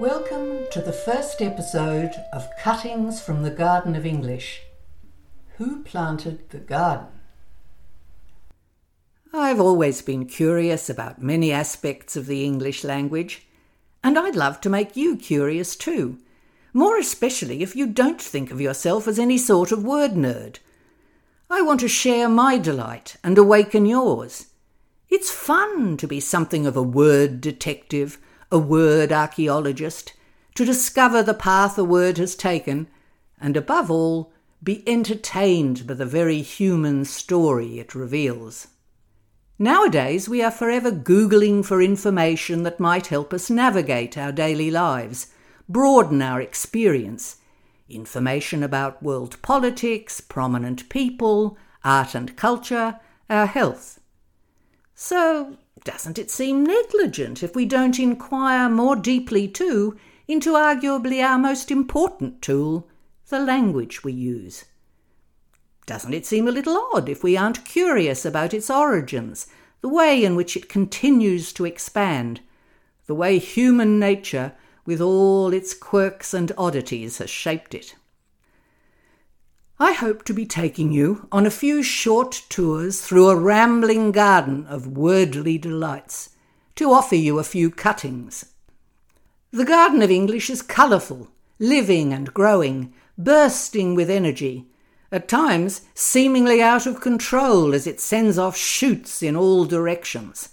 Welcome to the first episode of Cuttings from the Garden of English. Who planted the garden? I've always been curious about many aspects of the English language, and I'd love to make you curious too, more especially if you don't think of yourself as any sort of word nerd. I want to share my delight and awaken yours. It's fun to be something of a word detective, a word archaeologist, to discover the path a word has taken, and above all, be entertained by the very human story it reveals. Nowadays, we are forever Googling for information that might help us navigate our daily lives, broaden our experience. Information about world politics, prominent people, art and culture, our health. So, doesn't it seem negligent if we don't inquire more deeply, too, into arguably our most important tool, the language we use? Doesn't it seem a little odd if we aren't curious about its origins, the way in which it continues to expand, the way human nature, with all its quirks and oddities, has shaped it? I hope to be taking you on a few short tours through a rambling garden of wordly delights to offer you a few cuttings. The Garden of English is colourful, living and growing, bursting with energy, at times seemingly out of control as it sends off shoots in all directions.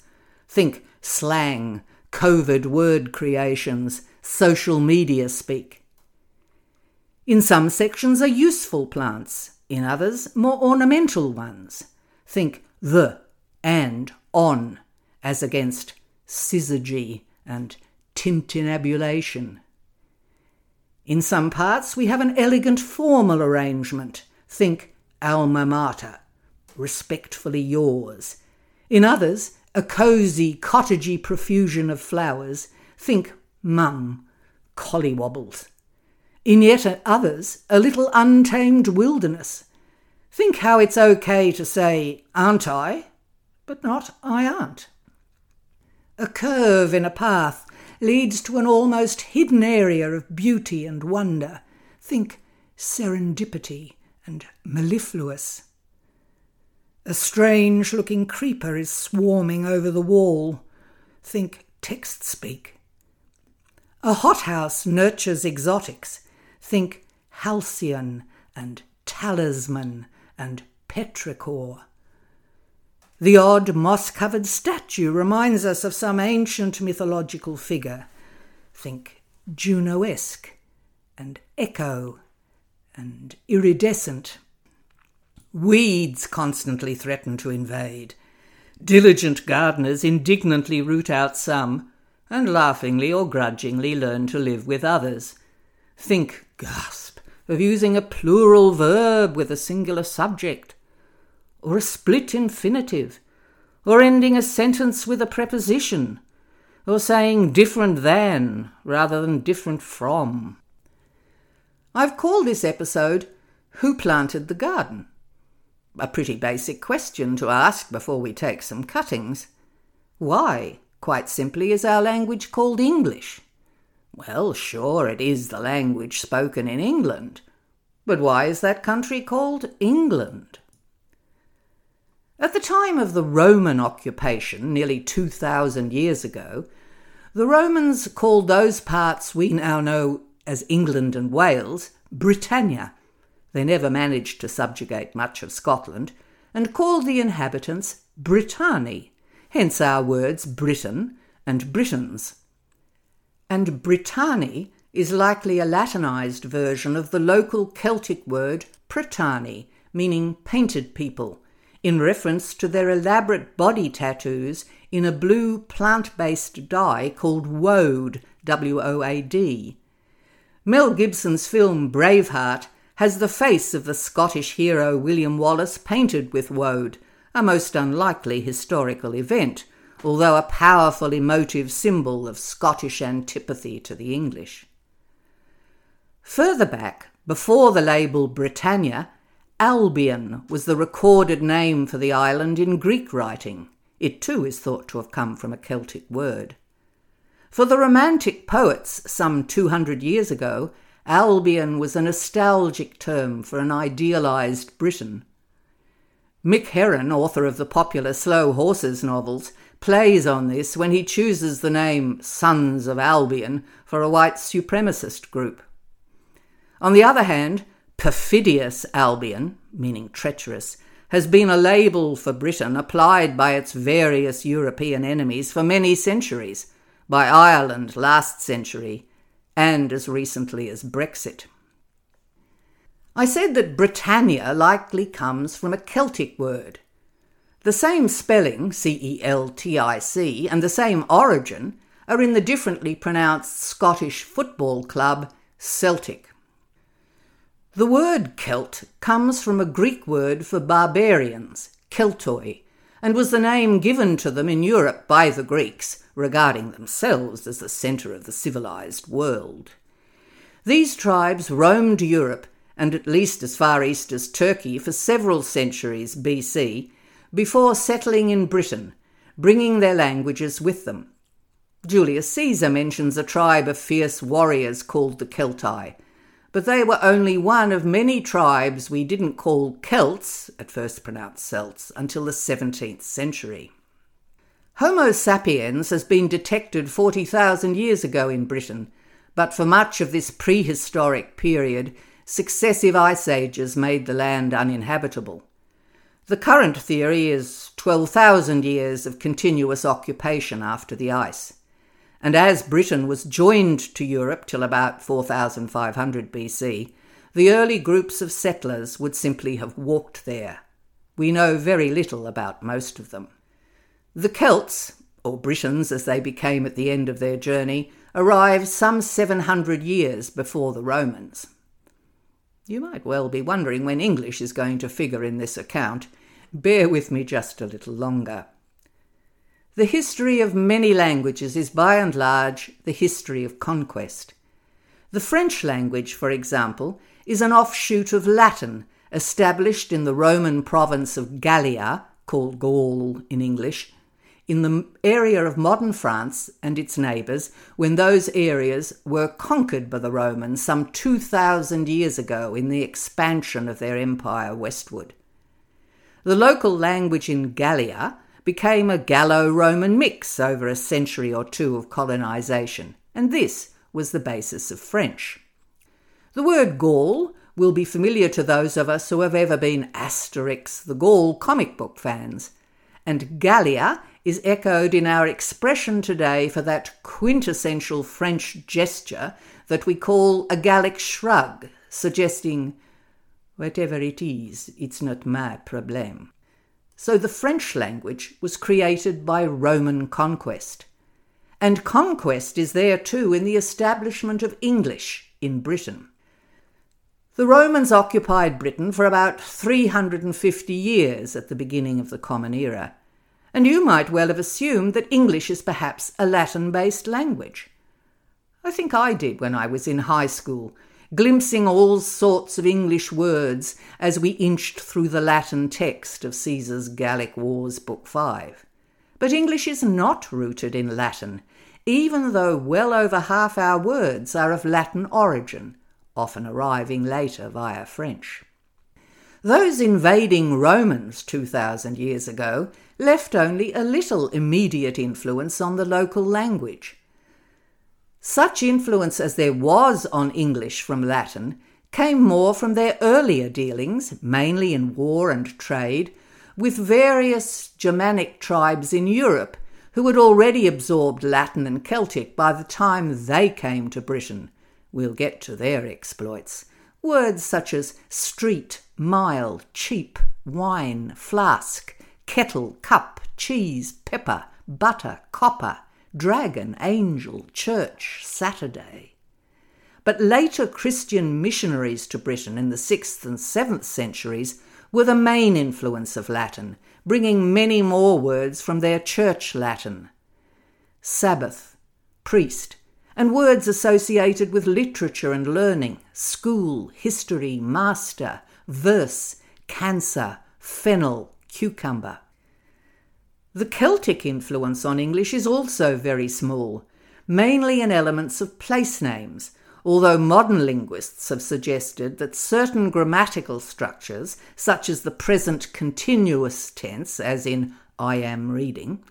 Think slang, COVID word creations, social media speak. In some sections are useful plants, in others more ornamental ones. Think the and on as against syzygy and tintinnabulation. In some parts we have an elegant formal arrangement. Think alma mater, respectfully yours. In others, a cosy, cottagey profusion of flowers. Think mum, collywobbles in yet others a little untamed wilderness. Think how it's okay to say, aren't I? But not, I aren't. A curve in a path leads to an almost hidden area of beauty and wonder. Think serendipity and mellifluous. A strange looking creeper is swarming over the wall. Think text speak. A hothouse nurtures exotics. Think halcyon and talisman and petrichor. The odd moss covered statue reminds us of some ancient mythological figure. Think Junoesque and echo and iridescent. Weeds constantly threaten to invade. Diligent gardeners indignantly root out some, and laughingly or grudgingly learn to live with others. Think, gasp, of using a plural verb with a singular subject, or a split infinitive, or ending a sentence with a preposition, or saying different than rather than different from. I've called this episode Who Planted the Garden? A pretty basic question to ask before we take some cuttings. Why, quite simply, is our language called English? Well, sure, it is the language spoken in England. But why is that country called England? At the time of the Roman occupation, nearly 2,000 years ago, the Romans called those parts we now know as England and Wales Britannia. They never managed to subjugate much of Scotland, and called the inhabitants Britanni, hence our words Britain and Britons and Britanni is likely a Latinized version of the local Celtic word Prytani, meaning painted people, in reference to their elaborate body tattoos in a blue plant based dye called woad, W O A D. Mel Gibson's film Braveheart has the face of the Scottish hero William Wallace painted with woad, a most unlikely historical event although a powerful emotive symbol of Scottish antipathy to the English. Further back, before the label Britannia, Albion was the recorded name for the island in Greek writing. It too is thought to have come from a Celtic word. For the Romantic poets some 200 years ago, Albion was a nostalgic term for an idealised Britain. Mick Herron, author of the popular Slow Horses novels, plays on this when he chooses the name Sons of Albion for a white supremacist group. On the other hand, perfidious Albion, meaning treacherous, has been a label for Britain applied by its various European enemies for many centuries, by Ireland last century, and as recently as Brexit. I said that Britannia likely comes from a Celtic word. The same spelling, C E L T I C, and the same origin are in the differently pronounced Scottish football club Celtic. The word Celt comes from a Greek word for barbarians, Keltoi, and was the name given to them in Europe by the Greeks, regarding themselves as the centre of the civilized world. These tribes roamed Europe and at least as far east as Turkey for several centuries BC before settling in Britain, bringing their languages with them. Julius Caesar mentions a tribe of fierce warriors called the Celtae, but they were only one of many tribes we didn't call Celts, at first pronounced Celts, until the 17th century. Homo sapiens has been detected 40,000 years ago in Britain, but for much of this prehistoric period, successive ice ages made the land uninhabitable. The current theory is 12,000 years of continuous occupation after the ice. And as Britain was joined to Europe till about 4500 BC, the early groups of settlers would simply have walked there. We know very little about most of them. The Celts, or Britons as they became at the end of their journey, arrived some 700 years before the Romans. You might well be wondering when English is going to figure in this account. Bear with me just a little longer. The history of many languages is by and large the history of conquest. The French language, for example, is an offshoot of Latin, established in the Roman province of Gallia, called Gaul in English, in the area of modern France and its neighbours when those areas were conquered by the Romans some 2,000 years ago in the expansion of their empire westward. The local language in Gallia became a Gallo Roman mix over a century or two of colonisation, and this was the basis of French. The word Gaul will be familiar to those of us who have ever been Asterix the Gaul comic book fans, and Gallia is echoed in our expression today for that quintessential French gesture that we call a Gallic shrug, suggesting, whatever it is, it's not my problem. So the French language was created by Roman conquest. And conquest is there too in the establishment of English in Britain. The Romans occupied Britain for about 350 years at the beginning of the Common Era and you might well have assumed that English is perhaps a Latin based language. I think I did when I was in high school, glimpsing all sorts of English words as we inched through the Latin text of Caesar's Gallic Wars, Book 5. But English is not rooted in Latin, even though well over half our words are of Latin origin, often arriving later via French. Those invading Romans 2,000 years ago left only a little immediate influence on the local language. Such influence as there was on English from Latin came more from their earlier dealings, mainly in war and trade, with various Germanic tribes in Europe who had already absorbed Latin and Celtic by the time they came to Britain. We'll get to their exploits. Words such as street, mile, cheap, wine, flask, kettle, cup, cheese, pepper, butter, copper, dragon, angel, church, Saturday. But later Christian missionaries to Britain in the 6th and 7th centuries were the main influence of Latin, bringing many more words from their church Latin. Sabbath, priest, and words associated with literature and learning, school, history, master, verse, cancer, fennel, cucumber. The Celtic influence on English is also very small, mainly in elements of place names, although modern linguists have suggested that certain grammatical structures, such as the present continuous tense, as in I am reading,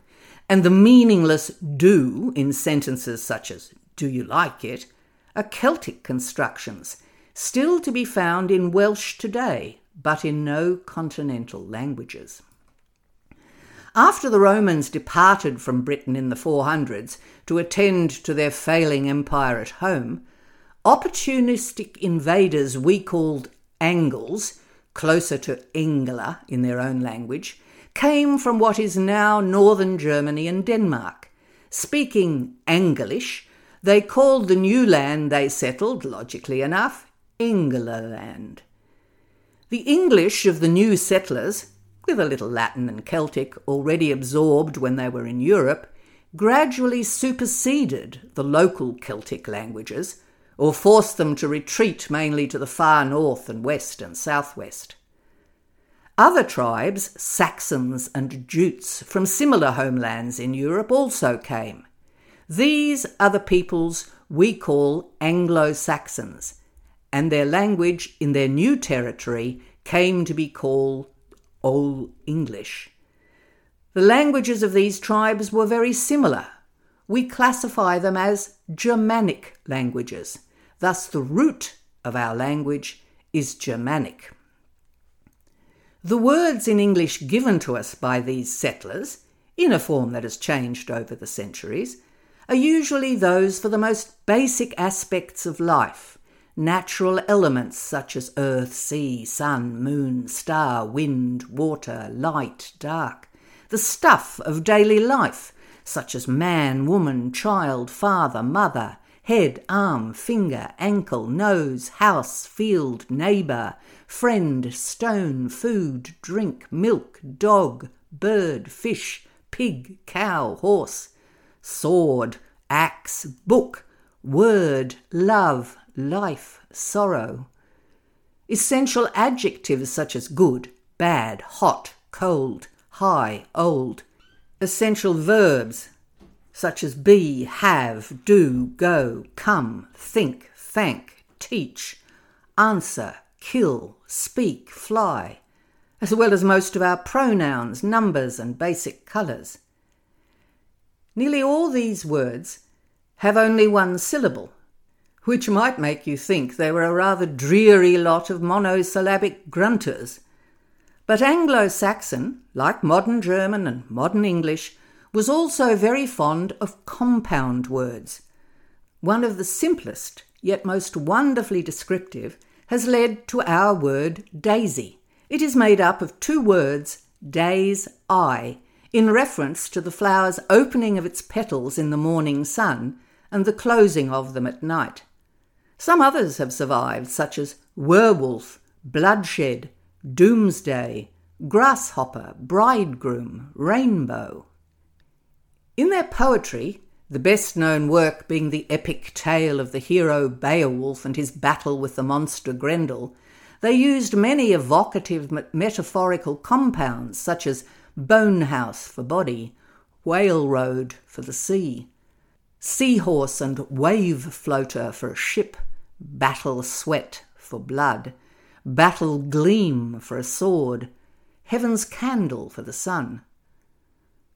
and the meaningless do in sentences such as do you like it, are Celtic constructions, still to be found in Welsh today, but in no continental languages. After the Romans departed from Britain in the 400s to attend to their failing empire at home, opportunistic invaders we called Angles, closer to Engla in their own language, came from what is now northern Germany and Denmark. Speaking Anglish, they called the new land they settled, logically enough, England. The English of the new settlers with a little Latin and Celtic already absorbed when they were in Europe, gradually superseded the local Celtic languages, or forced them to retreat mainly to the far north and west and southwest. Other tribes, Saxons and Jutes, from similar homelands in Europe also came. These are the peoples we call Anglo Saxons, and their language in their new territory came to be called Old English. The languages of these tribes were very similar. We classify them as Germanic languages. Thus, the root of our language is Germanic. The words in English given to us by these settlers, in a form that has changed over the centuries, are usually those for the most basic aspects of life. Natural elements such as earth, sea, sun, moon, star, wind, water, light, dark, the stuff of daily life, such as man, woman, child, father, mother, head, arm, finger, ankle, nose, house, field, neighbour, friend, stone, food, drink, milk, dog, bird, fish, pig, cow, horse, sword, axe, book, word, love, life, sorrow. Essential adjectives such as good, bad, hot, cold, high, old. Essential verbs such as be, have, do, go, come, think, thank, teach, answer, kill, speak, fly, as well as most of our pronouns, numbers, and basic colours. Nearly all these words have only one syllable, which might make you think they were a rather dreary lot of monosyllabic grunters. But Anglo Saxon, like modern German and modern English, was also very fond of compound words. One of the simplest, yet most wonderfully descriptive, has led to our word daisy. It is made up of two words, days eye, in reference to the flower's opening of its petals in the morning sun and the closing of them at night. Some others have survived, such as werewolf, bloodshed, doomsday, grasshopper, bridegroom, rainbow. In their poetry, the best known work being the epic tale of the hero Beowulf and his battle with the monster Grendel, they used many evocative metaphorical compounds such as bone house for body, whale road for the sea, seahorse and wave floater for a ship, battle sweat for blood, battle gleam for a sword, heaven's candle for the sun.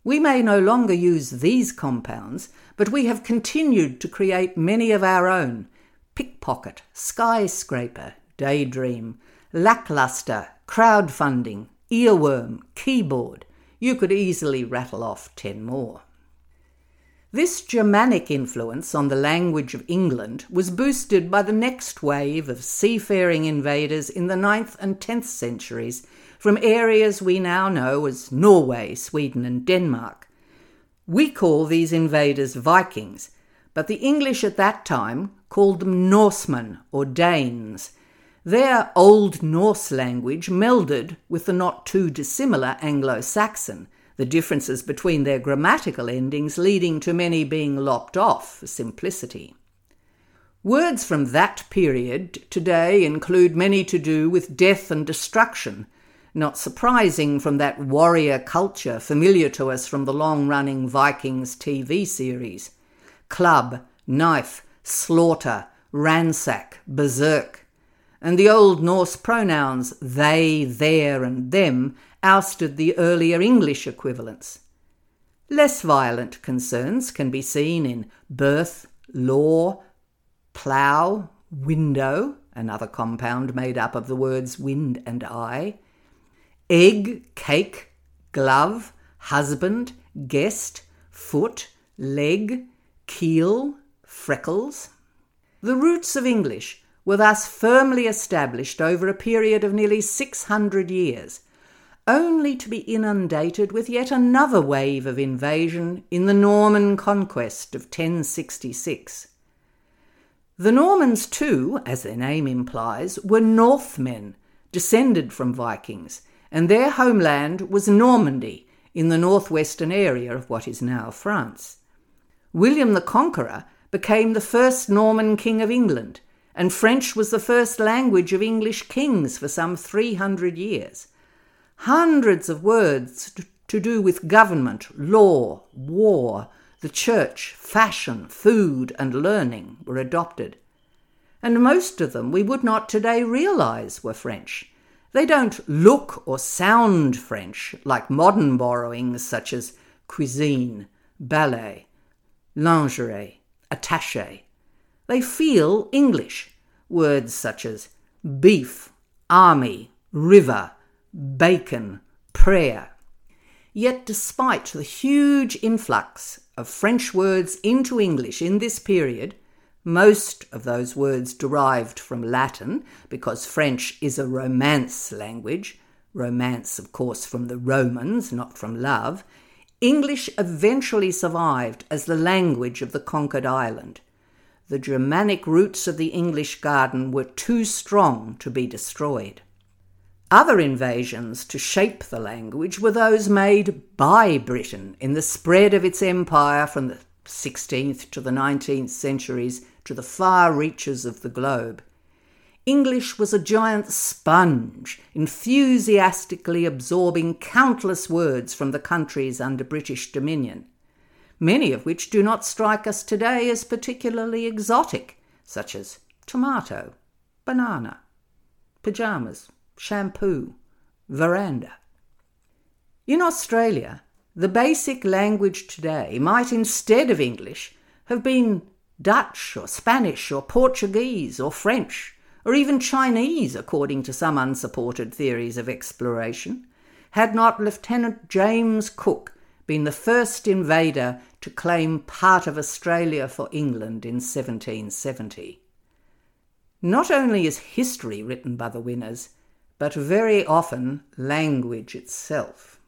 We may no longer use these compounds, but we have continued to create many of our own pickpocket, skyscraper, daydream, lackluster, crowdfunding, earworm, keyboard. You could easily rattle off ten more. This Germanic influence on the language of England was boosted by the next wave of seafaring invaders in the 9th and 10th centuries from areas we now know as Norway, Sweden, and Denmark. We call these invaders Vikings, but the English at that time called them Norsemen or Danes. Their Old Norse language melded with the not too dissimilar Anglo Saxon the differences between their grammatical endings leading to many being lopped off for simplicity. Words from that period today include many to do with death and destruction, not surprising from that warrior culture familiar to us from the long running Vikings TV series. club, knife, slaughter, ransack, berserk, and the Old Norse pronouns they, their, and them ousted the earlier English equivalents. Less violent concerns can be seen in birth, law, plough, window, another compound made up of the words wind and eye, egg, cake, glove, husband, guest, foot, leg, keel, freckles. The roots of English were thus firmly established over a period of nearly 600 years, only to be inundated with yet another wave of invasion in the Norman conquest of 1066. The Normans, too, as their name implies, were Northmen, descended from Vikings, and their homeland was Normandy, in the northwestern area of what is now France. William the Conqueror became the first Norman king of England, and French was the first language of English kings for some 300 years. Hundreds of words to do with government, law, war, the church, fashion, food, and learning were adopted. And most of them we would not today realize were French. They don't look or sound French like modern borrowings such as cuisine, ballet, lingerie, attache. They feel English. Words such as beef, army, river, bacon, prayer. Yet, despite the huge influx of French words into English in this period, most of those words derived from Latin, because French is a Romance language, romance, of course, from the Romans, not from love, English eventually survived as the language of the conquered island. The Germanic roots of the English garden were too strong to be destroyed. Other invasions to shape the language were those made by Britain in the spread of its empire from the 16th to the 19th centuries to the far reaches of the globe. English was a giant sponge, enthusiastically absorbing countless words from the countries under British dominion, many of which do not strike us today as particularly exotic, such as tomato, banana, pyjamas, shampoo, veranda. In Australia, the basic language today might instead of English have been Dutch or Spanish or Portuguese or French or even Chinese, according to some unsupported theories of exploration, had not Lieutenant James Cook been the first invader to claim part of Australia for England in 1770. Not only is history written by the winners, but very often language itself.